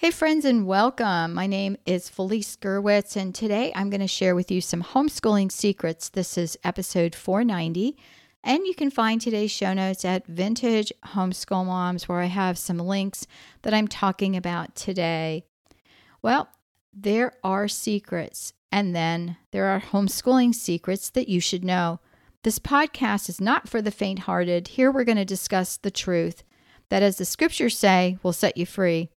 Hey, friends, and welcome. My name is Felice Gerwitz, and today I'm going to share with you some homeschooling secrets. This is episode 490, and you can find today's show notes at Vintage Homeschool Moms, where I have some links that I'm talking about today. Well, there are secrets and then there are homeschooling secrets that you should know. This podcast is not for the faint hearted. Here we're going to discuss the truth that, as the scriptures say, will set you free.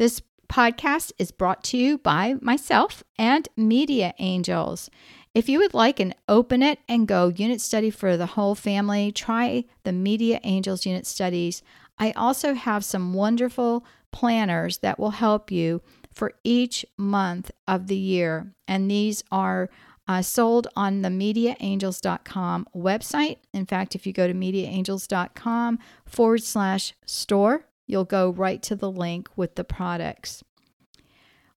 This podcast is brought to you by myself and Media Angels. If you would like an open it and go unit study for the whole family, try the Media Angels unit studies. I also have some wonderful planners that will help you for each month of the year. And these are uh, sold on the MediaAngels.com website. In fact, if you go to MediaAngels.com forward slash store, you'll go right to the link with the products.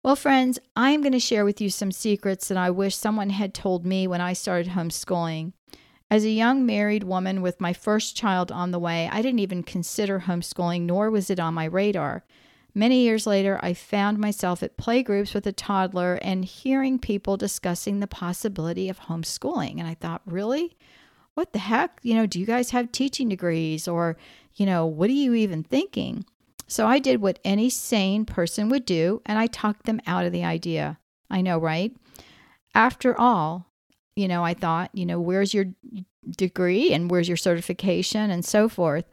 Well, friends, I'm going to share with you some secrets that I wish someone had told me when I started homeschooling. As a young married woman with my first child on the way, I didn't even consider homeschooling, nor was it on my radar. Many years later, I found myself at playgroups with a toddler and hearing people discussing the possibility of homeschooling. And I thought, really? What the heck? You know, do you guys have teaching degrees? Or, you know, what are you even thinking? So I did what any sane person would do and I talked them out of the idea. I know, right? After all, you know, I thought, you know, where's your degree and where's your certification and so forth.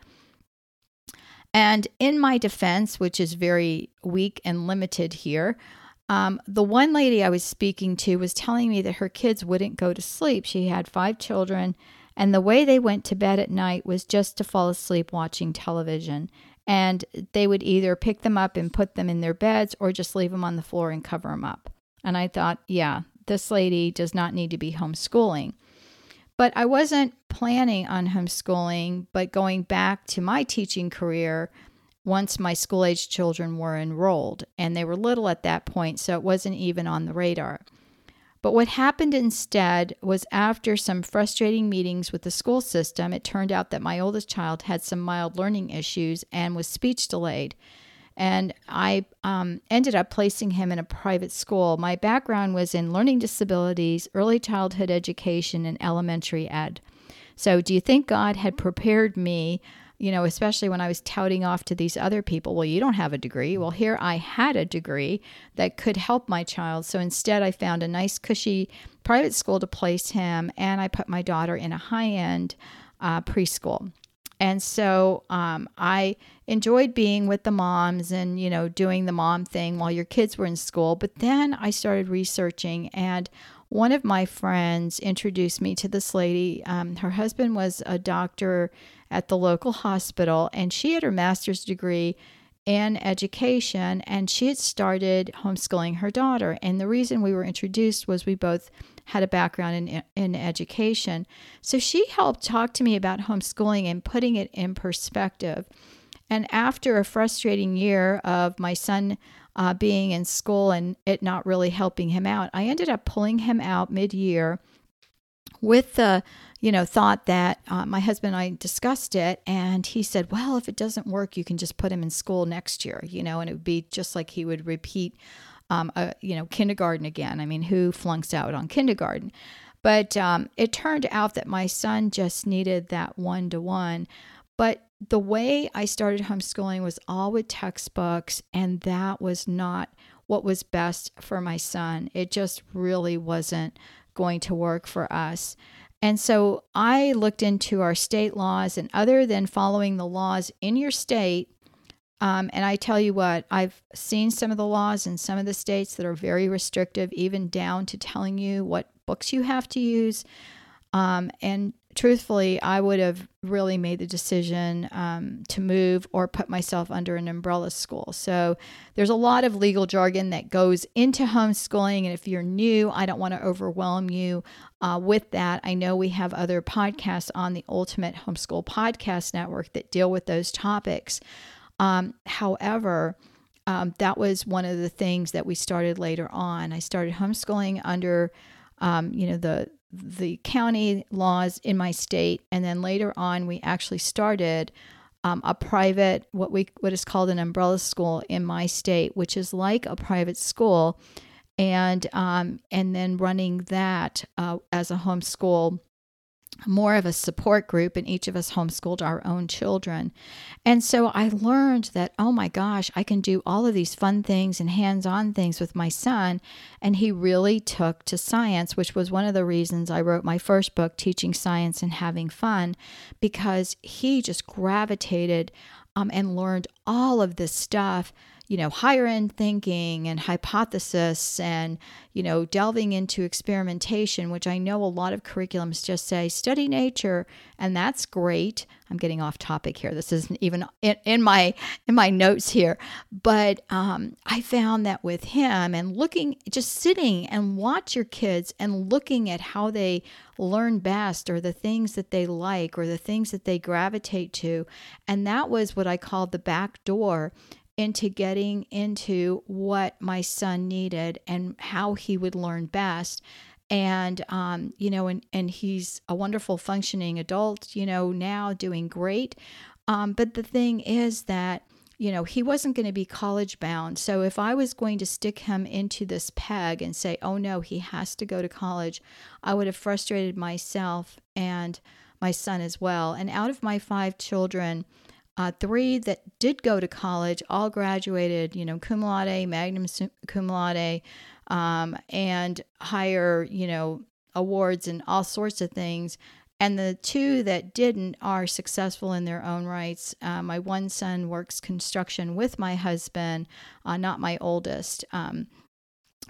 And in my defense, which is very weak and limited here, um, the one lady I was speaking to was telling me that her kids wouldn't go to sleep. She had five children, and the way they went to bed at night was just to fall asleep watching television. And they would either pick them up and put them in their beds or just leave them on the floor and cover them up. And I thought, yeah, this lady does not need to be homeschooling. But I wasn't planning on homeschooling, but going back to my teaching career once my school age children were enrolled. And they were little at that point, so it wasn't even on the radar. But what happened instead was after some frustrating meetings with the school system, it turned out that my oldest child had some mild learning issues and was speech delayed and I um, ended up placing him in a private school. My background was in learning disabilities, early childhood education, and elementary ed. So, do you think God had prepared me? You know, especially when I was touting off to these other people, well, you don't have a degree. Well, here I had a degree that could help my child. So instead, I found a nice, cushy private school to place him, and I put my daughter in a high end uh, preschool. And so um, I enjoyed being with the moms and, you know, doing the mom thing while your kids were in school. But then I started researching, and one of my friends introduced me to this lady. Um, her husband was a doctor at the local hospital, and she had her master's degree in education and she had started homeschooling her daughter. And the reason we were introduced was we both had a background in, in education. So she helped talk to me about homeschooling and putting it in perspective. And after a frustrating year of my son uh, being in school and it not really helping him out, I ended up pulling him out mid year with the you know thought that uh, my husband and I discussed it and he said well if it doesn't work you can just put him in school next year you know and it would be just like he would repeat um, a, you know kindergarten again. I mean who flunks out on kindergarten? But um, it turned out that my son just needed that one to one but the way I started homeschooling was all with textbooks and that was not what was best for my son it just really wasn't going to work for us. And so I looked into our state laws, and other than following the laws in your state, um, and I tell you what, I've seen some of the laws in some of the states that are very restrictive, even down to telling you what books you have to use. Um, and truthfully, I would have really made the decision um, to move or put myself under an umbrella school. So there's a lot of legal jargon that goes into homeschooling. And if you're new, I don't want to overwhelm you uh, with that. I know we have other podcasts on the Ultimate Homeschool Podcast Network that deal with those topics. Um, however, um, that was one of the things that we started later on. I started homeschooling under, um, you know, the the county laws in my state, and then later on, we actually started um, a private, what we what is called an umbrella school in my state, which is like a private school, and um, and then running that uh, as a homeschool more of a support group, and each of us homeschooled our own children. And so I learned that, oh my gosh, I can do all of these fun things and hands on things with my son. And he really took to science, which was one of the reasons I wrote my first book, Teaching Science and Having Fun, because he just gravitated um, and learned all of this stuff you know, higher end thinking and hypothesis and, you know, delving into experimentation, which I know a lot of curriculums just say study nature, and that's great. I'm getting off topic here. This isn't even in, in my in my notes here, but um, I found that with him and looking, just sitting and watch your kids and looking at how they learn best or the things that they like or the things that they gravitate to, and that was what I called the back door into getting into what my son needed and how he would learn best. And um, you know and, and he's a wonderful functioning adult you know now doing great. Um, but the thing is that you know he wasn't going to be college bound. So if i was going to stick him into this peg and say oh no he has to go to college i would have frustrated myself and my son as well. And out of my five children uh, three that did go to college all graduated, you know, cum laude, magnum cum laude, um, and higher, you know, awards and all sorts of things. And the two that didn't are successful in their own rights. Uh, my one son works construction with my husband, uh, not my oldest. Um,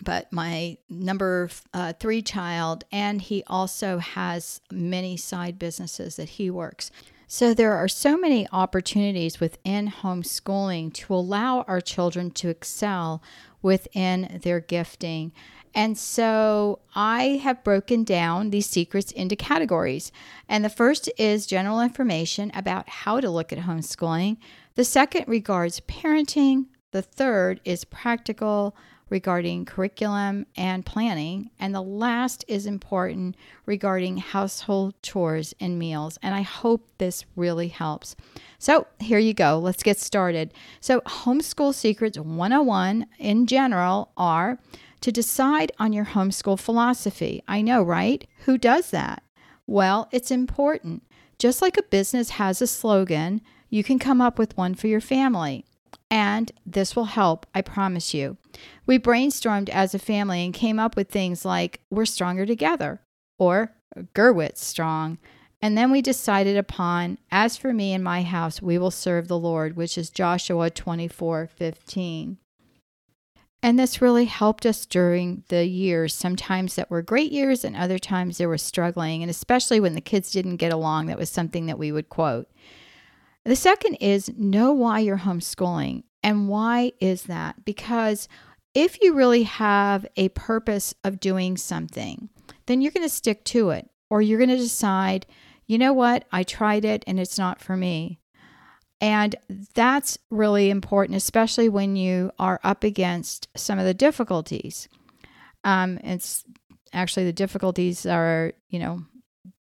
but my number uh, three child, and he also has many side businesses that he works. So, there are so many opportunities within homeschooling to allow our children to excel within their gifting. And so I have broken down these secrets into categories. And the first is general information about how to look at homeschooling. The second regards parenting. The third is practical regarding curriculum and planning. And the last is important regarding household chores and meals. And I hope this really helps. So here you go. Let's get started. So, Homeschool Secrets 101 in general are to decide on your homeschool philosophy. I know, right? Who does that? Well, it's important. Just like a business has a slogan, you can come up with one for your family. And this will help, I promise you. We brainstormed as a family and came up with things like We're Stronger Together or Gerwitz Strong. And then we decided upon, As for me and my house, we will serve the Lord, which is Joshua 24 15. And this really helped us during the years, sometimes that were great years and other times they were struggling. And especially when the kids didn't get along, that was something that we would quote. The second is know why you're homeschooling. And why is that? Because if you really have a purpose of doing something, then you're going to stick to it, or you're going to decide, you know what, I tried it and it's not for me. And that's really important, especially when you are up against some of the difficulties. Um, it's actually the difficulties are, you know,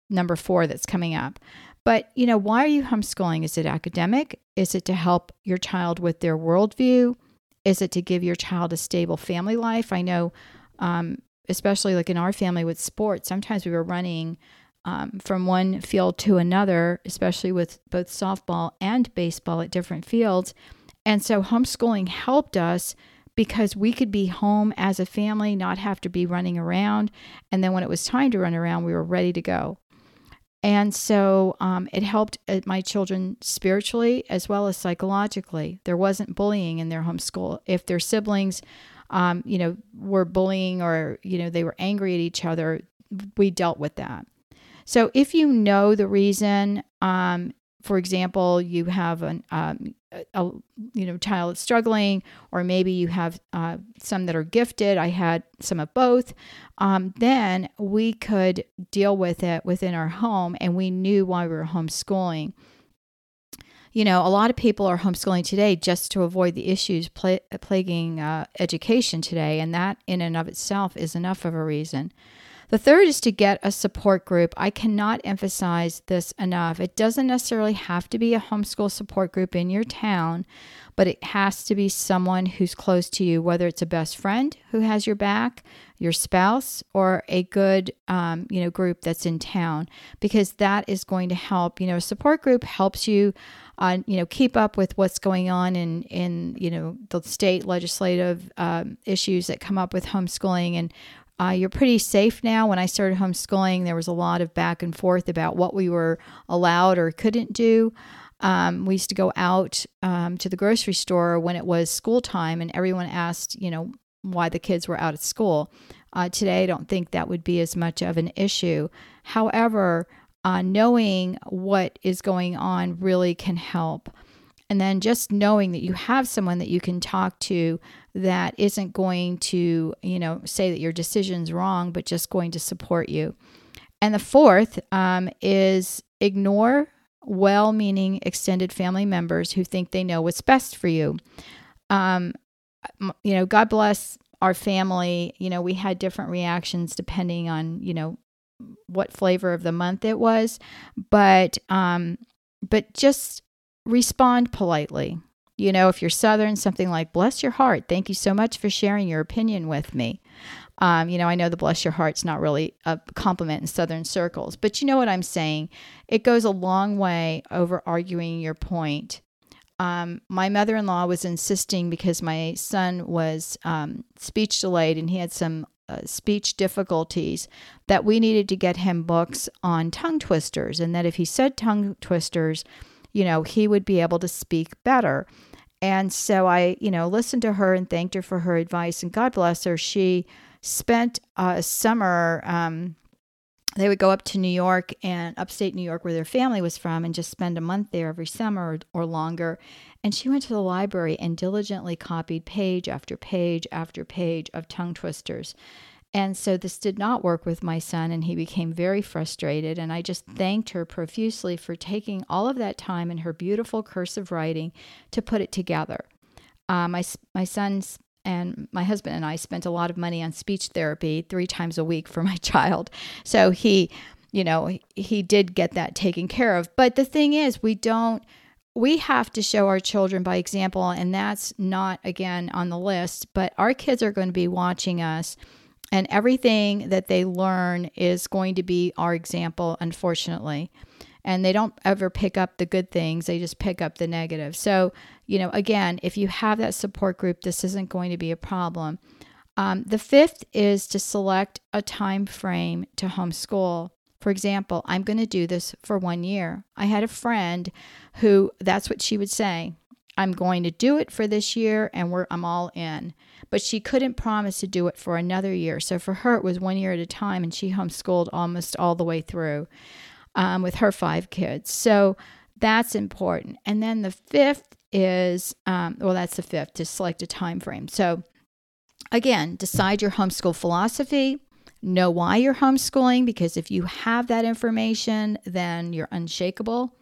number four that's coming up. But, you know, why are you homeschooling? Is it academic? Is it to help your child with their worldview? Is it to give your child a stable family life? I know, um, especially like in our family with sports, sometimes we were running um, from one field to another, especially with both softball and baseball at different fields. And so homeschooling helped us because we could be home as a family, not have to be running around. And then when it was time to run around, we were ready to go. And so um, it helped uh, my children spiritually as well as psychologically. There wasn't bullying in their homeschool. If their siblings, um, you know, were bullying or, you know, they were angry at each other, we dealt with that. So if you know the reason, um, for example, you have an um, a, you know child that's struggling, or maybe you have uh, some that are gifted. I had some of both. Um, then we could deal with it within our home, and we knew why we were homeschooling. You know, a lot of people are homeschooling today just to avoid the issues pla- plaguing uh, education today, and that in and of itself is enough of a reason. The third is to get a support group. I cannot emphasize this enough. It doesn't necessarily have to be a homeschool support group in your town, but it has to be someone who's close to you, whether it's a best friend who has your back, your spouse, or a good um, you know group that's in town, because that is going to help. You know, a support group helps you. Uh, you know, keep up with what's going on in in you know the state legislative um, issues that come up with homeschooling and uh, you're pretty safe now. When I started homeschooling, there was a lot of back and forth about what we were allowed or couldn't do. Um, we used to go out um, to the grocery store when it was school time, and everyone asked, you know, why the kids were out at school. Uh, today, I don't think that would be as much of an issue. However, uh, knowing what is going on really can help. And then just knowing that you have someone that you can talk to that isn't going to, you know, say that your decision's wrong, but just going to support you. And the fourth um, is ignore well meaning extended family members who think they know what's best for you. Um, you know, God bless our family. You know, we had different reactions depending on, you know, what flavor of the month it was, but um, but just respond politely. You know, if you're Southern, something like, bless your heart. Thank you so much for sharing your opinion with me. Um, you know, I know the bless your heart's not really a compliment in Southern circles, but you know what I'm saying? It goes a long way over arguing your point. Um, my mother in law was insisting because my son was um, speech delayed and he had some uh, speech difficulties that we needed to get him books on tongue twisters and that if he said tongue twisters, you know, he would be able to speak better. And so I, you know, listened to her and thanked her for her advice. And God bless her, she spent a summer. Um, they would go up to New York and upstate New York, where their family was from, and just spend a month there every summer or, or longer. And she went to the library and diligently copied page after page after page of tongue twisters. And so this did not work with my son, and he became very frustrated. And I just thanked her profusely for taking all of that time in her beautiful cursive writing to put it together. Uh, my, my son's and my husband and I spent a lot of money on speech therapy three times a week for my child. So he, you know, he did get that taken care of. But the thing is, we don't we have to show our children by example, and that's not again on the list, but our kids are going to be watching us and everything that they learn is going to be our example, unfortunately. And they don't ever pick up the good things, they just pick up the negative. So, you know, again, if you have that support group, this isn't going to be a problem. Um, the fifth is to select a time frame to homeschool. For example, I'm going to do this for one year. I had a friend who that's what she would say. I'm going to do it for this year and we're I'm all in but she couldn't promise to do it for another year. So for her, it was one year at a time, and she homeschooled almost all the way through um, with her five kids. So that's important. And then the fifth is, um, well, that's the fifth to select a time frame. So again, decide your homeschool philosophy. Know why you're homeschooling because if you have that information, then you're unshakable.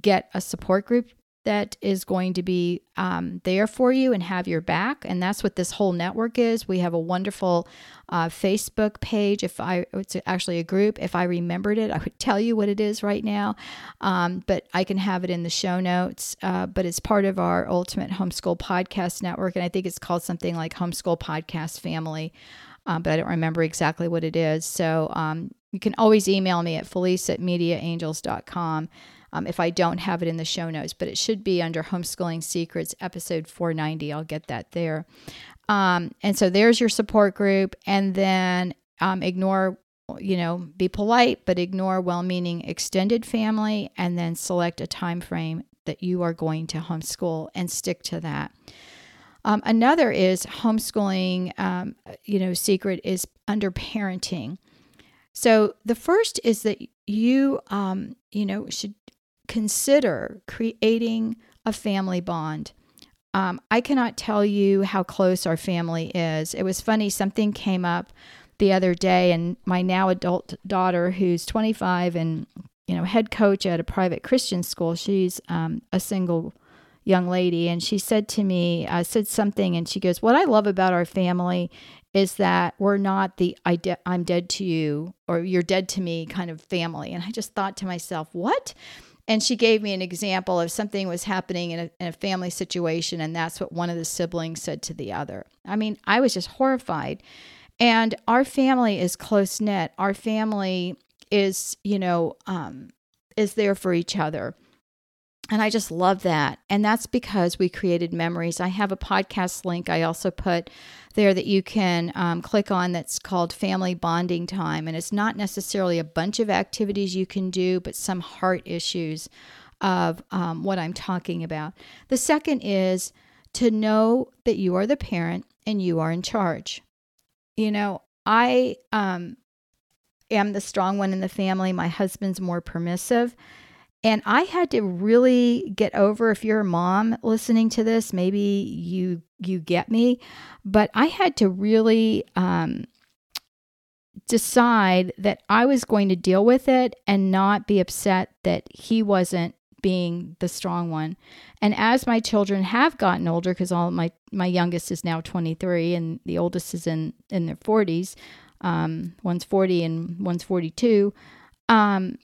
Get a support group that is going to be um, there for you and have your back. And that's what this whole network is. We have a wonderful uh, Facebook page. If I, it's actually a group. If I remembered it, I would tell you what it is right now. Um, but I can have it in the show notes. Uh, but it's part of our Ultimate Homeschool Podcast Network. And I think it's called something like Homeschool Podcast Family. Um, but I don't remember exactly what it is. So um, you can always email me at felice at mediaangels.com um, if I don't have it in the show notes, but it should be under Homeschooling Secrets, episode 490. I'll get that there. Um, and so there's your support group. And then um, ignore, you know, be polite, but ignore well meaning extended family and then select a time frame that you are going to homeschool and stick to that. Um, another is homeschooling, um, you know, secret is under parenting. So the first is that you, um, you know, should consider creating a family bond. Um, I cannot tell you how close our family is. It was funny, something came up the other day, and my now adult daughter, who's 25 and you know head coach at a private Christian school, she's um, a single young lady, and she said to me, I said something, and she goes, "What I love about our family is that we're not the I de- I'm dead to you or you're dead to me kind of family." And I just thought to myself, "What?" And she gave me an example of something was happening in a, in a, family situation and that's what one of the siblings said to the other. I mean i was just horrified. And our family is close knit. Our family is you know um, is there for each other and I just love that. And that's because we created memories. I have a podcast link I also put there that you can um, click on that's called Family Bonding Time. And it's not necessarily a bunch of activities you can do, but some heart issues of um, what I'm talking about. The second is to know that you are the parent and you are in charge. You know, I um, am the strong one in the family, my husband's more permissive. And I had to really get over if you're a mom listening to this, maybe you you get me, but I had to really um, decide that I was going to deal with it and not be upset that he wasn't being the strong one. And as my children have gotten older, because all my my youngest is now 23 and the oldest is in in their 40s, um, one's 40 and one's 42. Um,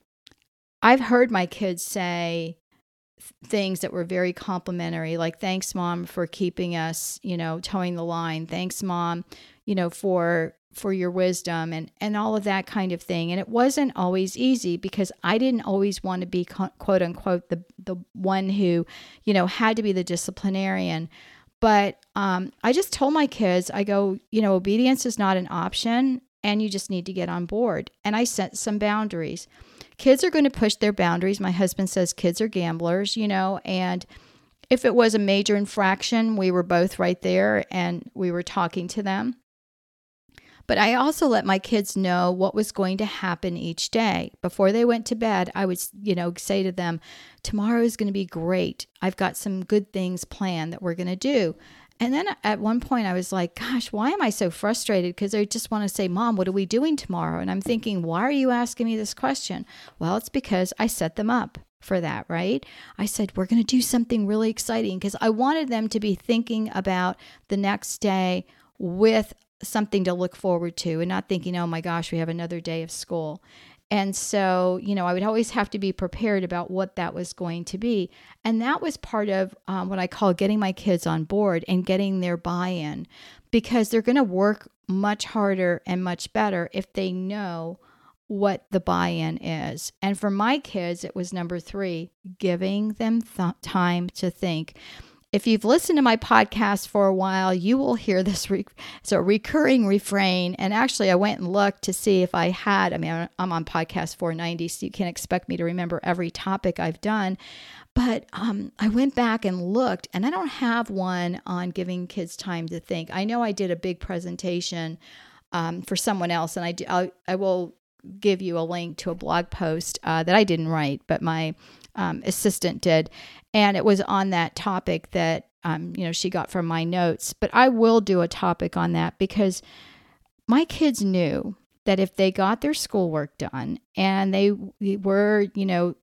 I've heard my kids say things that were very complimentary, like, thanks, mom, for keeping us, you know, toeing the line. Thanks, mom, you know, for for your wisdom and and all of that kind of thing and it wasn't always easy because I didn't always want to be quote unquote the the one who you know had to be the disciplinarian but um, I just told my kids I go you know obedience is not an option and you just need to get on board and I set some boundaries kids are going to push their boundaries. My husband says kids are gamblers, you know, and if it was a major infraction, we were both right there and we were talking to them. But I also let my kids know what was going to happen each day. Before they went to bed, I would, you know, say to them, Tomorrow is going to be great. I've got some good things planned that we're going to do. And then at one point, I was like, gosh, why am I so frustrated? Because I just want to say, Mom, what are we doing tomorrow? And I'm thinking, why are you asking me this question? Well, it's because I set them up for that, right? I said, we're going to do something really exciting because I wanted them to be thinking about the next day with something to look forward to and not thinking, oh my gosh, we have another day of school. And so, you know, I would always have to be prepared about what that was going to be. And that was part of um, what I call getting my kids on board and getting their buy in because they're going to work much harder and much better if they know what the buy in is. And for my kids, it was number three giving them th- time to think if you've listened to my podcast for a while, you will hear this. Re- it's a recurring refrain. And actually, I went and looked to see if I had. I mean, I'm on podcast 490, so you can't expect me to remember every topic I've done. But um, I went back and looked, and I don't have one on giving kids time to think. I know I did a big presentation um, for someone else, and I, do, I, I will give you a link to a blog post uh, that I didn't write, but my um, assistant did, and it was on that topic that um, you know she got from my notes. But I will do a topic on that because my kids knew that if they got their schoolwork done and they were, you know,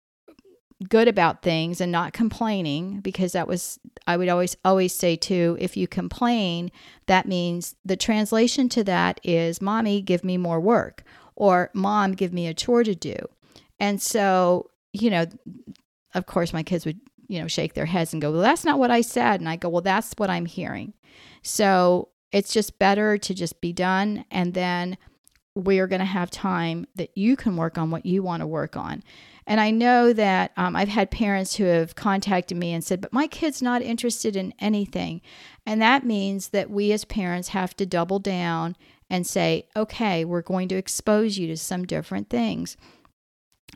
good about things and not complaining because that was I would always always say too if you complain that means the translation to that is mommy give me more work or mom give me a chore to do. And so, you know, of course my kids would, you know, shake their heads and go, "Well, that's not what I said." And I go, "Well, that's what I'm hearing." So, it's just better to just be done and then we're going to have time that you can work on what you want to work on. And I know that um, I've had parents who have contacted me and said, but my kid's not interested in anything. And that means that we as parents have to double down and say, okay, we're going to expose you to some different things.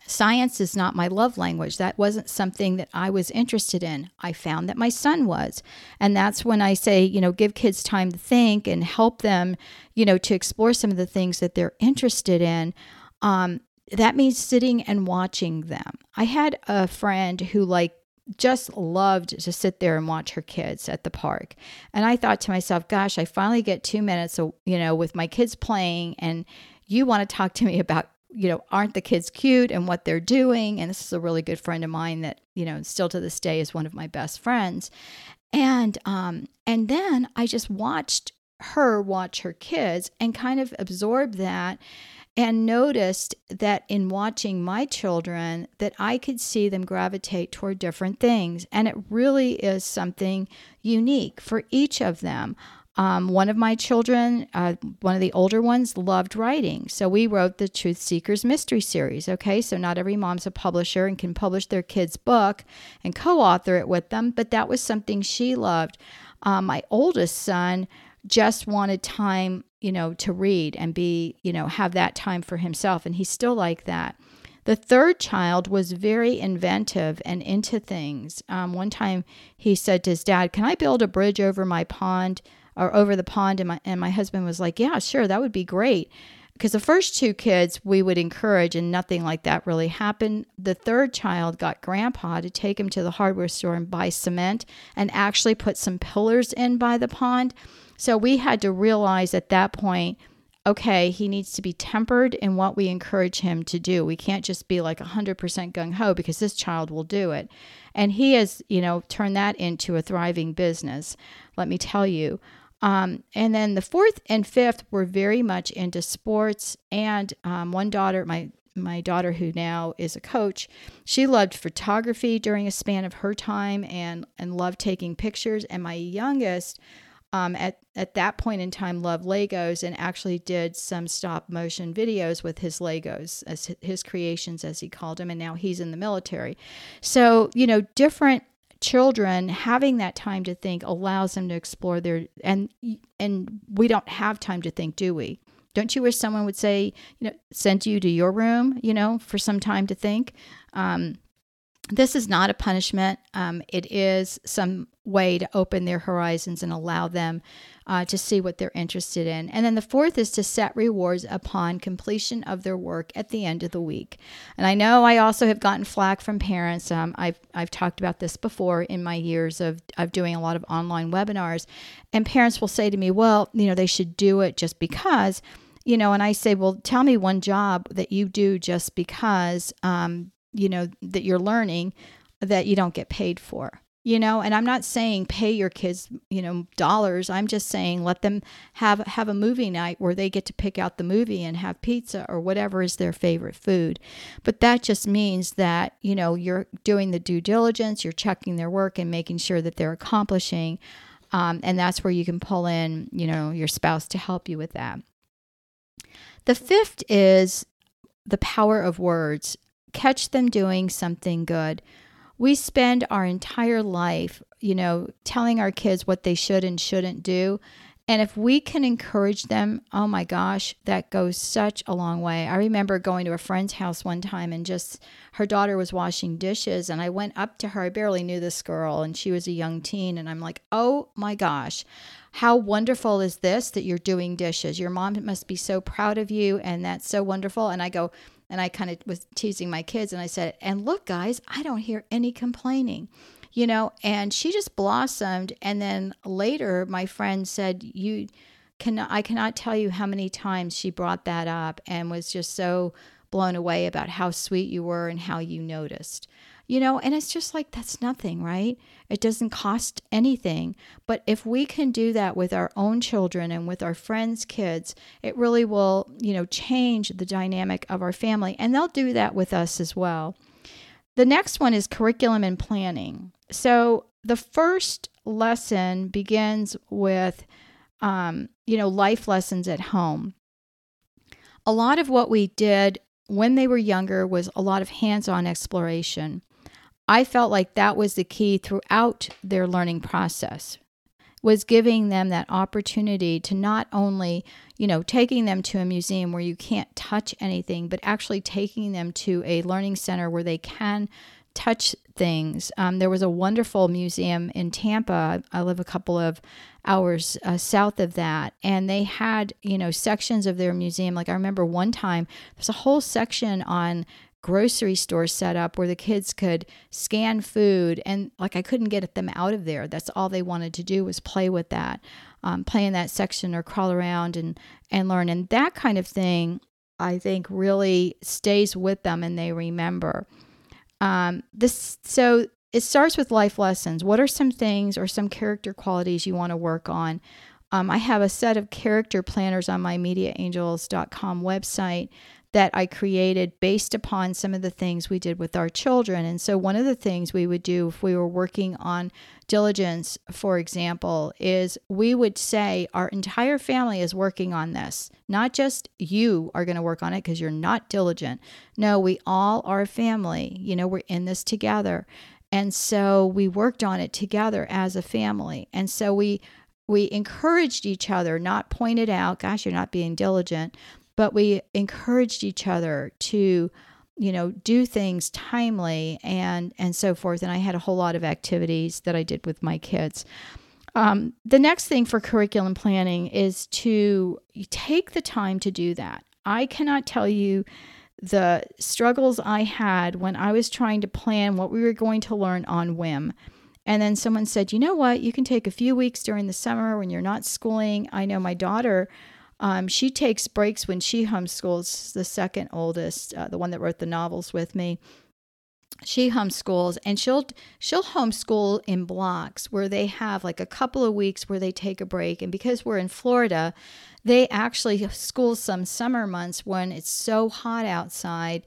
Science is not my love language. That wasn't something that I was interested in. I found that my son was. And that's when I say, you know, give kids time to think and help them, you know, to explore some of the things that they're interested in. Um, that means sitting and watching them. I had a friend who like just loved to sit there and watch her kids at the park. And I thought to myself, gosh, I finally get 2 minutes, you know, with my kids playing and you want to talk to me about you know, aren't the kids cute and what they're doing? And this is a really good friend of mine that, you know, still to this day is one of my best friends. And um and then I just watched her watch her kids and kind of absorb that and noticed that in watching my children that I could see them gravitate toward different things and it really is something unique for each of them. Um, one of my children, uh, one of the older ones, loved writing. So we wrote the Truth Seekers Mystery Series. Okay, so not every mom's a publisher and can publish their kid's book and co author it with them, but that was something she loved. Um, my oldest son just wanted time you know, to read and be, you know, have that time for himself. And he's still like that. The third child was very inventive and into things. Um, one time he said to his dad, Can I build a bridge over my pond or over the pond? And my, and my husband was like, Yeah, sure, that would be great. Because the first two kids we would encourage, and nothing like that really happened. The third child got grandpa to take him to the hardware store and buy cement and actually put some pillars in by the pond. So we had to realize at that point, okay, he needs to be tempered in what we encourage him to do. We can't just be like 100% gung ho because this child will do it. And he has, you know, turned that into a thriving business, let me tell you. Um, and then the fourth and fifth were very much into sports. And um, one daughter, my my daughter who now is a coach she loved photography during a span of her time and and loved taking pictures and my youngest um, at at that point in time loved Legos and actually did some stop motion videos with his Legos as his creations as he called them and now he's in the military. So, you know, different children having that time to think allows them to explore their and and we don't have time to think, do we? Don't you wish someone would say, you know, send you to your room, you know, for some time to think? Um, this is not a punishment. Um, it is some way to open their horizons and allow them uh, to see what they're interested in. And then the fourth is to set rewards upon completion of their work at the end of the week. And I know I also have gotten flack from parents. Um, I've, I've talked about this before in my years of, of doing a lot of online webinars. And parents will say to me, well, you know, they should do it just because you know, and I say, well, tell me one job that you do just because um, you know, that you're learning that you don't get paid for. You know, and I'm not saying pay your kids, you know, dollars. I'm just saying let them have have a movie night where they get to pick out the movie and have pizza or whatever is their favorite food. But that just means that, you know, you're doing the due diligence, you're checking their work and making sure that they're accomplishing. Um, and that's where you can pull in, you know, your spouse to help you with that. The fifth is the power of words catch them doing something good. We spend our entire life, you know, telling our kids what they should and shouldn't do. And if we can encourage them, oh my gosh, that goes such a long way. I remember going to a friend's house one time and just her daughter was washing dishes. And I went up to her. I barely knew this girl and she was a young teen. And I'm like, oh my gosh, how wonderful is this that you're doing dishes? Your mom must be so proud of you. And that's so wonderful. And I go, and I kind of was teasing my kids and I said, and look, guys, I don't hear any complaining, you know, and she just blossomed. And then later, my friend said, You can, I cannot tell you how many times she brought that up and was just so blown away about how sweet you were and how you noticed you know, and it's just like that's nothing, right? It doesn't cost anything. But if we can do that with our own children and with our friends' kids, it really will, you know, change the dynamic of our family. And they'll do that with us as well. The next one is curriculum and planning. So the first lesson begins with, um, you know, life lessons at home. A lot of what we did when they were younger was a lot of hands on exploration. I felt like that was the key throughout their learning process was giving them that opportunity to not only, you know, taking them to a museum where you can't touch anything, but actually taking them to a learning center where they can touch things. Um, there was a wonderful museum in Tampa. I live a couple of hours uh, south of that, and they had you know sections of their museum. Like I remember one time, there's a whole section on grocery store set up where the kids could scan food and like I couldn't get them out of there. That's all they wanted to do was play with that, um, play in that section or crawl around and and learn. And that kind of thing, I think, really stays with them and they remember. Um, this so it starts with life lessons. What are some things or some character qualities you want to work on? Um, I have a set of character planners on my mediaangels.com website that I created based upon some of the things we did with our children. And so, one of the things we would do if we were working on diligence, for example, is we would say our entire family is working on this. Not just you are going to work on it because you're not diligent. No, we all are a family. You know, we're in this together. And so we worked on it together as a family. And so we we encouraged each other, not pointed out, gosh, you're not being diligent, but we encouraged each other to you know do things timely and and so forth. And i had a whole lot of activities that i did with my kids. Um, the next thing for curriculum planning is to take the time to do that. I cannot tell you the struggles i had when i was trying to plan what we were going to learn on whim. And then someone said you know what? You can take a few weeks during the summer when you're not schooling. I know my daughter um, she takes breaks when she homeschools, the second oldest, uh, the one that wrote the novels with me. She homeschools and she'll she'll homeschool in blocks where they have like a couple of weeks where they take a break. And because we're in Florida, they actually school some summer months when it's so hot outside.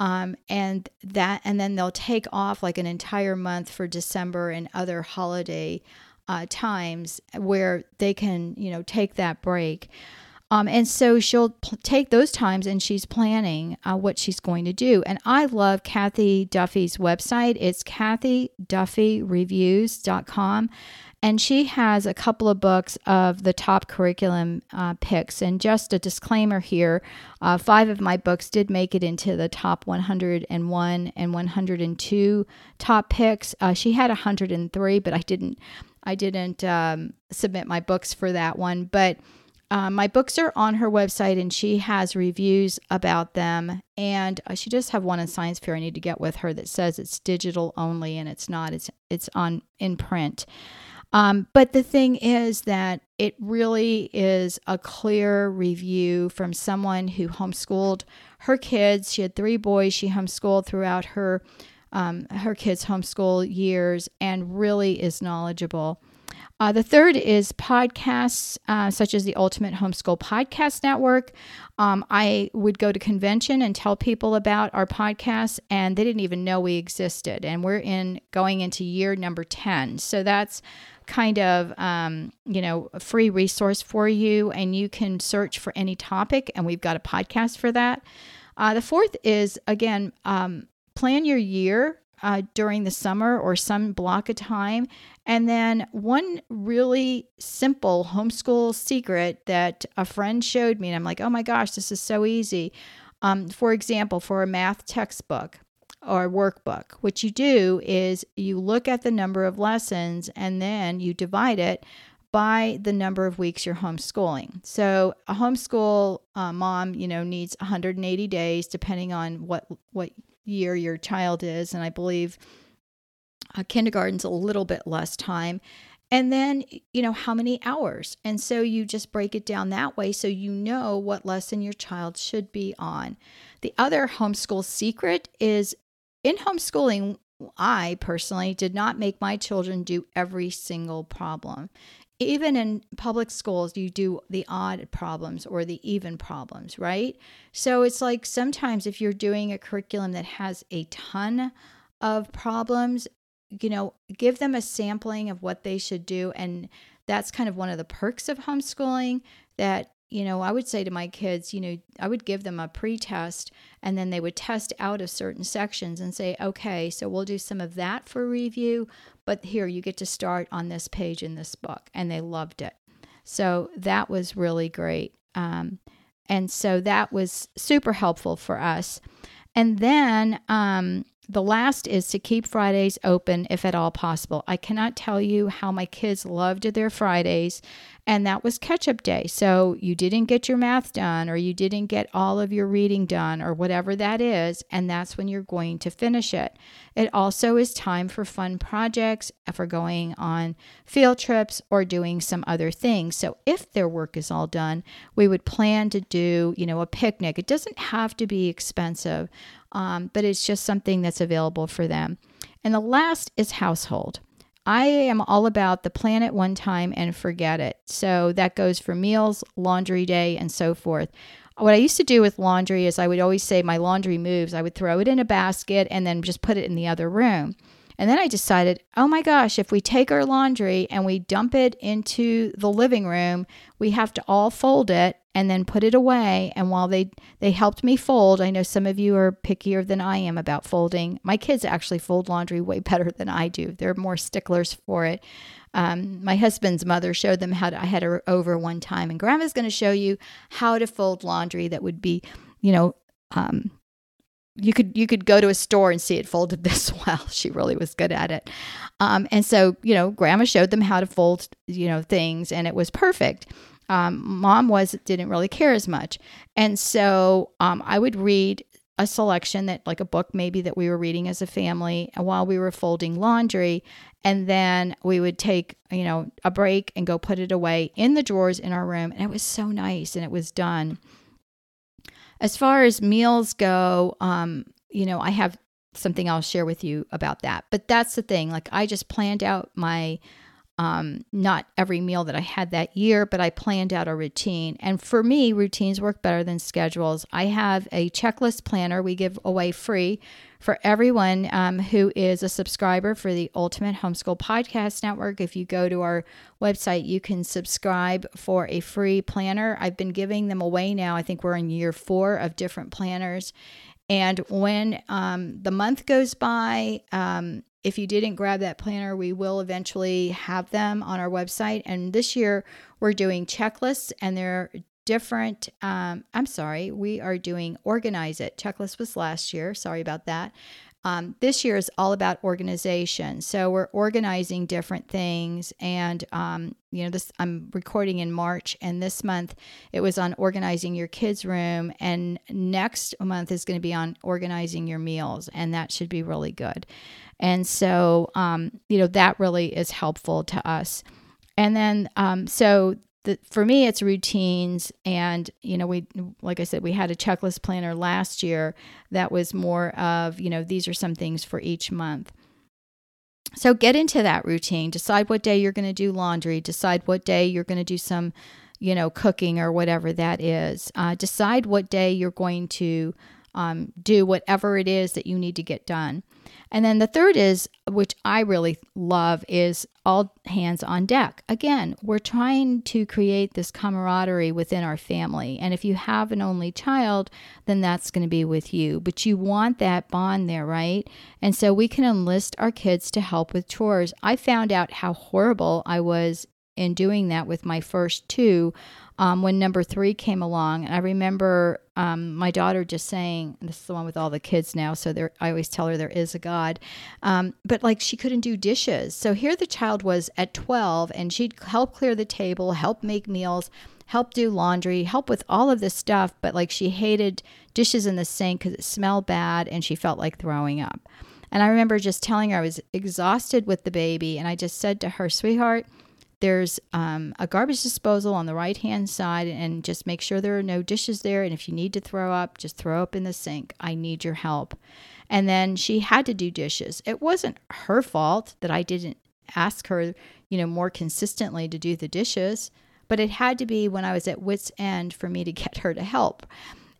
Um, and that and then they'll take off like an entire month for December and other holiday uh, times where they can you know take that break. Um, and so she'll take those times and she's planning uh, what she's going to do. And I love Cathy Duffy's website. It's cathyduffyreviews.com. And she has a couple of books of the top curriculum uh, picks. And just a disclaimer here uh, five of my books did make it into the top 101 and 102 top picks. Uh, she had 103, but I didn't. I didn't um, submit my books for that one, but um, my books are on her website and she has reviews about them. And uh, she does have one in science fair I need to get with her that says it's digital only and it's not, it's, it's on in print. Um, but the thing is that it really is a clear review from someone who homeschooled her kids. She had three boys she homeschooled throughout her um, her kids' homeschool years and really is knowledgeable. Uh, the third is podcasts, uh, such as the Ultimate Homeschool Podcast Network. Um, I would go to convention and tell people about our podcast, and they didn't even know we existed. And we're in going into year number 10. So that's kind of um, you know a free resource for you and you can search for any topic and we've got a podcast for that uh, the fourth is again um, plan your year uh, during the summer or some block of time. And then one really simple homeschool secret that a friend showed me, and I'm like, oh my gosh, this is so easy. Um, for example, for a math textbook or workbook, what you do is you look at the number of lessons and then you divide it by the number of weeks you're homeschooling. So a homeschool uh, mom, you know, needs 180 days, depending on what what year your child is. And I believe uh, kindergarten's a little bit less time. And then, you know, how many hours? And so you just break it down that way so you know what lesson your child should be on. The other homeschool secret is in homeschooling, I personally did not make my children do every single problem. Even in public schools, you do the odd problems or the even problems, right? So it's like sometimes if you're doing a curriculum that has a ton of problems, you know, give them a sampling of what they should do. And that's kind of one of the perks of homeschooling that you know, I would say to my kids, you know, I would give them a pre-test and then they would test out of certain sections and say, okay, so we'll do some of that for review, but here you get to start on this page in this book. And they loved it. So that was really great. Um, and so that was super helpful for us. And then um, the last is to keep Fridays open if at all possible. I cannot tell you how my kids loved their Fridays and that was catch up day. So you didn't get your math done, or you didn't get all of your reading done, or whatever that is, and that's when you're going to finish it. It also is time for fun projects, for going on field trips, or doing some other things. So if their work is all done, we would plan to do, you know, a picnic. It doesn't have to be expensive, um, but it's just something that's available for them. And the last is household. I am all about the plan at one time and forget it. So that goes for meals, laundry day, and so forth. What I used to do with laundry is I would always say my laundry moves. I would throw it in a basket and then just put it in the other room. And then I decided, oh my gosh, if we take our laundry and we dump it into the living room, we have to all fold it and then put it away. And while they they helped me fold, I know some of you are pickier than I am about folding. My kids actually fold laundry way better than I do. They're more sticklers for it. Um, my husband's mother showed them how to. I had her over one time, and Grandma's going to show you how to fold laundry that would be, you know, um, you could you could go to a store and see it folded this well. She really was good at it. Um, and so, you know, grandma showed them how to fold, you know, things and it was perfect. Um, mom was didn't really care as much. And so um, I would read a selection that like a book maybe that we were reading as a family while we were folding laundry and then we would take you know a break and go put it away in the drawers in our room and it was so nice and it was done as far as meals go, um, you know, I have something I'll share with you about that. But that's the thing. Like I just planned out my um, not every meal that I had that year, but I planned out a routine. And for me, routines work better than schedules. I have a checklist planner we give away free for everyone um, who is a subscriber for the Ultimate Homeschool Podcast Network. If you go to our website, you can subscribe for a free planner. I've been giving them away now. I think we're in year four of different planners. And when um, the month goes by, um, if you didn't grab that planner, we will eventually have them on our website. And this year, we're doing checklists, and they're different. Um, I'm sorry, we are doing Organize It. Checklist was last year. Sorry about that. Um, this year is all about organization. So we're organizing different things, and um, you know, this I'm recording in March, and this month it was on organizing your kids' room, and next month is going to be on organizing your meals, and that should be really good. And so, um, you know, that really is helpful to us. And then, um, so the, for me, it's routines. And, you know, we, like I said, we had a checklist planner last year that was more of, you know, these are some things for each month. So get into that routine. Decide what day you're going to do laundry. Decide what day you're going to do some, you know, cooking or whatever that is. Uh, decide what day you're going to um, do whatever it is that you need to get done. And then the third is, which I really love, is all hands on deck. Again, we're trying to create this camaraderie within our family. And if you have an only child, then that's going to be with you. But you want that bond there, right? And so we can enlist our kids to help with chores. I found out how horrible I was in doing that with my first two um, when number three came along. And I remember um, my daughter just saying, this is the one with all the kids now, so there, I always tell her there is a God. Um, but like she couldn't do dishes. So here the child was at 12 and she'd help clear the table, help make meals, help do laundry, help with all of this stuff. But like she hated dishes in the sink because it smelled bad and she felt like throwing up. And I remember just telling her I was exhausted with the baby. And I just said to her, sweetheart, there's um, a garbage disposal on the right hand side, and just make sure there are no dishes there. And if you need to throw up, just throw up in the sink. I need your help. And then she had to do dishes. It wasn't her fault that I didn't ask her, you know, more consistently to do the dishes, but it had to be when I was at wit's end for me to get her to help.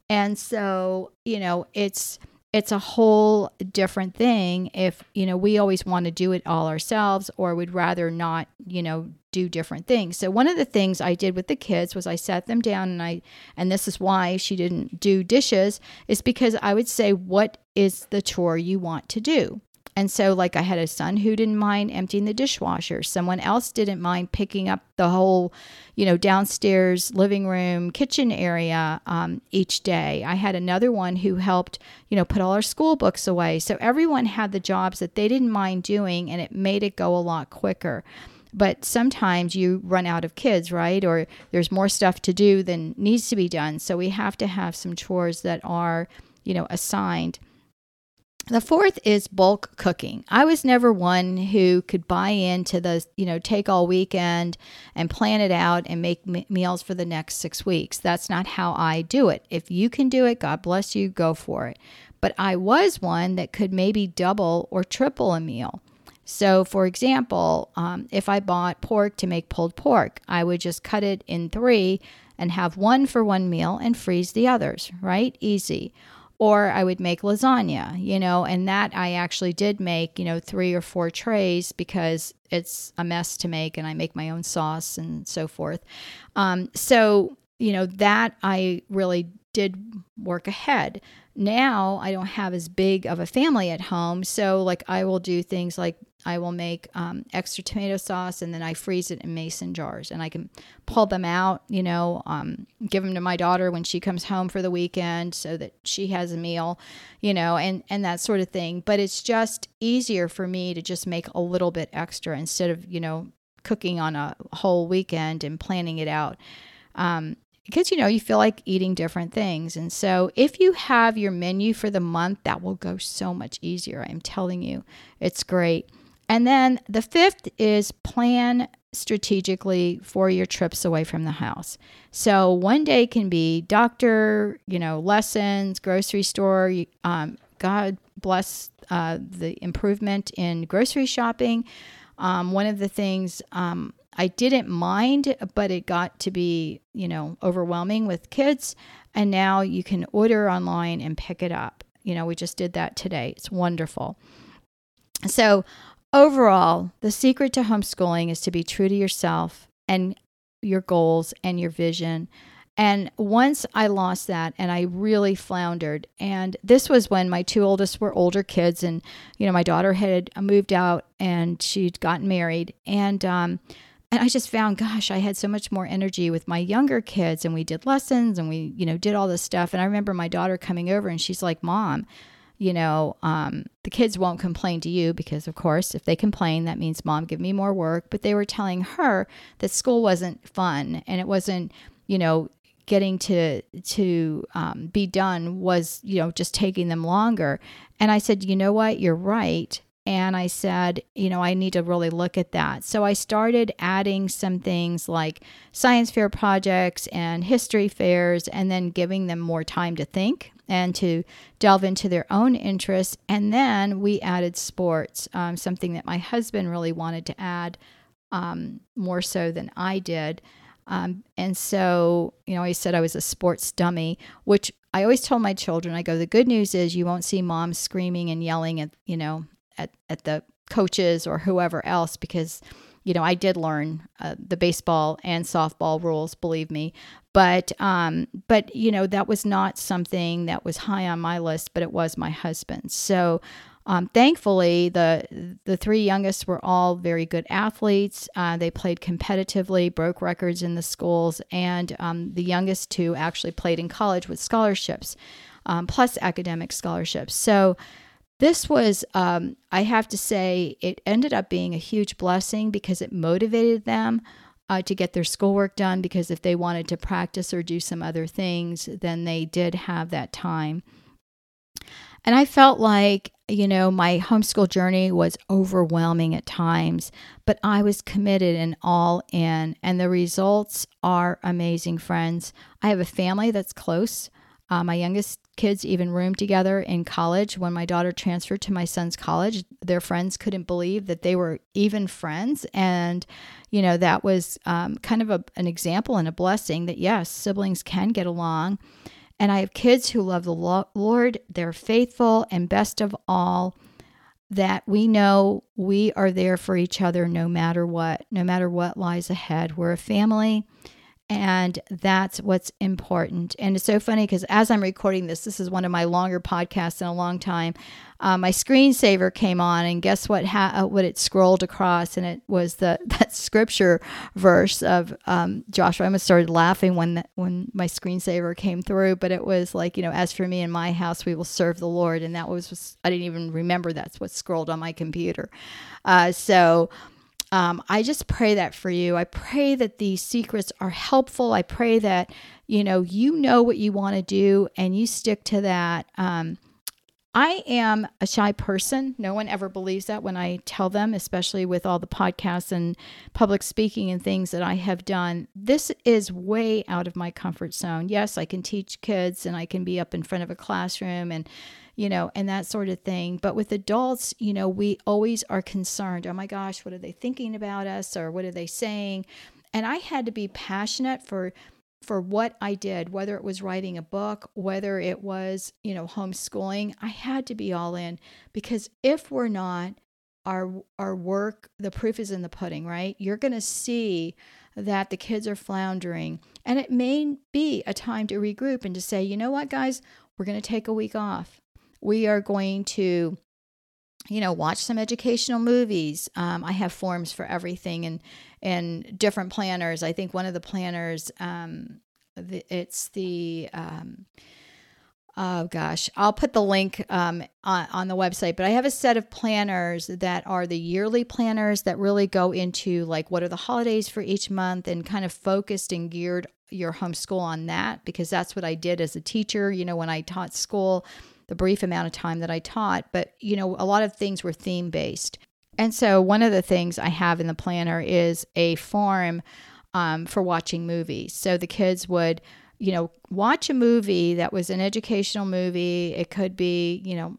And so, you know, it's it's a whole different thing if you know we always want to do it all ourselves or would rather not you know do different things. So one of the things i did with the kids was i sat them down and i and this is why she didn't do dishes is because i would say what is the chore you want to do and so, like, I had a son who didn't mind emptying the dishwasher. Someone else didn't mind picking up the whole, you know, downstairs living room, kitchen area um, each day. I had another one who helped, you know, put all our school books away. So everyone had the jobs that they didn't mind doing, and it made it go a lot quicker. But sometimes you run out of kids, right? Or there's more stuff to do than needs to be done. So we have to have some chores that are, you know, assigned. The fourth is bulk cooking. I was never one who could buy into the, you know, take all weekend and plan it out and make m- meals for the next six weeks. That's not how I do it. If you can do it, God bless you, go for it. But I was one that could maybe double or triple a meal. So, for example, um, if I bought pork to make pulled pork, I would just cut it in three and have one for one meal and freeze the others, right? Easy or I would make lasagna, you know, and that I actually did make, you know, three or four trays because it's a mess to make and I make my own sauce and so forth. Um, so, you know, that I really did work ahead. Now I don't have as big of a family at home. So, like, I will do things like I will make um, extra tomato sauce and then I freeze it in mason jars and I can pull them out, you know, um, give them to my daughter when she comes home for the weekend so that she has a meal, you know, and, and that sort of thing. But it's just easier for me to just make a little bit extra instead of, you know, cooking on a whole weekend and planning it out. Um, because you know you feel like eating different things and so if you have your menu for the month that will go so much easier i'm telling you it's great and then the fifth is plan strategically for your trips away from the house. So one day can be doctor, you know, lessons, grocery store. Um, God bless uh, the improvement in grocery shopping. Um, one of the things um, I didn't mind, but it got to be, you know, overwhelming with kids. And now you can order online and pick it up. You know, we just did that today. It's wonderful. So Overall, the secret to homeschooling is to be true to yourself and your goals and your vision. And once I lost that and I really floundered, and this was when my two oldest were older kids, and you know, my daughter had moved out and she'd gotten married. And, um, and I just found, gosh, I had so much more energy with my younger kids, and we did lessons and we, you know, did all this stuff. And I remember my daughter coming over and she's like, Mom, you know, um, the kids won't complain to you because, of course, if they complain, that means mom, give me more work. But they were telling her that school wasn't fun and it wasn't, you know, getting to to um, be done was, you know, just taking them longer. And I said, you know what, you're right. And I said, you know, I need to really look at that. So I started adding some things like science fair projects and history fairs, and then giving them more time to think and to delve into their own interests. And then we added sports, um, something that my husband really wanted to add um, more so than I did. Um, and so, you know, I said I was a sports dummy, which I always told my children, I go, the good news is you won't see mom screaming and yelling at, you know, at, at the coaches or whoever else because you know, I did learn uh, the baseball and softball rules, believe me. But, um, but you know, that was not something that was high on my list, but it was my husband's. So, um, thankfully, the the three youngest were all very good athletes. Uh, they played competitively, broke records in the schools, and um, the youngest two actually played in college with scholarships, um, plus academic scholarships. So this was, um, I have to say, it ended up being a huge blessing because it motivated them uh, to get their schoolwork done. Because if they wanted to practice or do some other things, then they did have that time. And I felt like, you know, my homeschool journey was overwhelming at times, but I was committed and all in. And the results are amazing, friends. I have a family that's close. Uh, my youngest kids even roomed together in college. When my daughter transferred to my son's college, their friends couldn't believe that they were even friends. And, you know, that was um, kind of a, an example and a blessing that, yes, siblings can get along. And I have kids who love the Lord, they're faithful, and best of all, that we know we are there for each other no matter what, no matter what lies ahead. We're a family and that's what's important. And it's so funny because as I'm recording this, this is one of my longer podcasts in a long time. Uh, my screensaver came on, and guess what? Ha- uh, what it scrolled across, and it was the that scripture verse of um, Joshua. I almost started laughing when the, when my screensaver came through, but it was like you know, as for me and my house, we will serve the Lord, and that was, was I didn't even remember that's what scrolled on my computer. Uh, so um, I just pray that for you. I pray that these secrets are helpful. I pray that you know you know what you want to do and you stick to that. Um, I am a shy person. No one ever believes that when I tell them, especially with all the podcasts and public speaking and things that I have done. This is way out of my comfort zone. Yes, I can teach kids and I can be up in front of a classroom and you know, and that sort of thing. But with adults, you know, we always are concerned oh my gosh, what are they thinking about us or what are they saying? And I had to be passionate for for what I did, whether it was writing a book, whether it was, you know, homeschooling, I had to be all in because if we're not, our our work, the proof is in the pudding, right? You're going to see that the kids are floundering and it may be a time to regroup and to say, "You know what, guys, we're going to take a week off we are going to you know watch some educational movies. Um, i have forms for everything and and different planners. I think one of the planners um, the, it's the um, oh gosh i'll put the link um, on, on the website but i have a set of planners that are the yearly planners that really go into like what are the holidays for each month and kind of focused and geared your homeschool on that because that's what i did as a teacher. You know when i taught school the brief amount of time that I taught, but you know, a lot of things were theme based. And so one of the things I have in the planner is a form um, for watching movies. So the kids would, you know, watch a movie that was an educational movie. It could be, you know,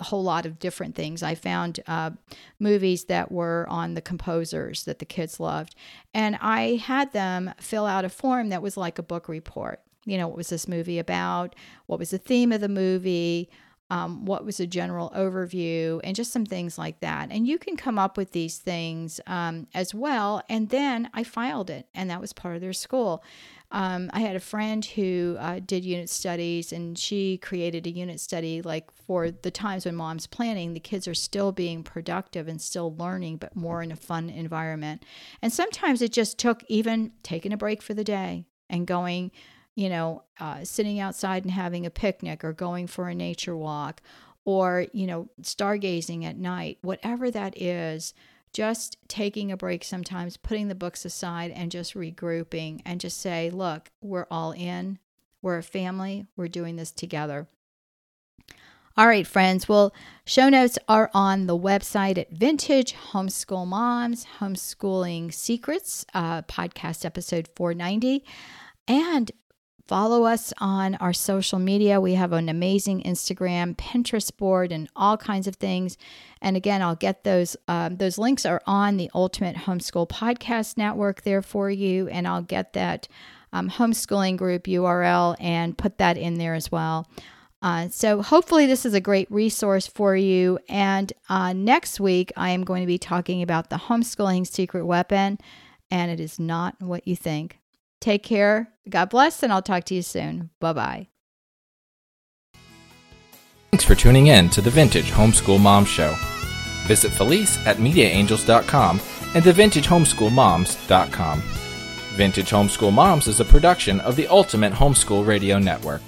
a whole lot of different things. I found uh, movies that were on the composers that the kids loved. And I had them fill out a form that was like a book report you know, what was this movie about? What was the theme of the movie? Um, what was a general overview? And just some things like that. And you can come up with these things um, as well. And then I filed it, and that was part of their school. Um, I had a friend who uh, did unit studies, and she created a unit study like for the times when mom's planning, the kids are still being productive and still learning, but more in a fun environment. And sometimes it just took even taking a break for the day and going you know, uh, sitting outside and having a picnic or going for a nature walk or, you know, stargazing at night, whatever that is, just taking a break sometimes, putting the books aside and just regrouping and just say, look, we're all in. We're a family. We're doing this together. All right, friends. Well, show notes are on the website at Vintage Homeschool Moms, Homeschooling Secrets, uh, podcast episode 490. And Follow us on our social media. We have an amazing Instagram, Pinterest board, and all kinds of things. And again, I'll get those. Um, those links are on the Ultimate Homeschool Podcast Network there for you, and I'll get that um, homeschooling group URL and put that in there as well. Uh, so hopefully this is a great resource for you. And uh, next week I am going to be talking about the homeschooling secret weapon, and it is not what you think. Take care. God bless, and I'll talk to you soon. Bye bye. Thanks for tuning in to the Vintage Homeschool Mom Show. Visit Felice at MediaAngels.com and TheVintageHomeschoolMoms.com. Vintage Homeschool Moms is a production of the Ultimate Homeschool Radio Network.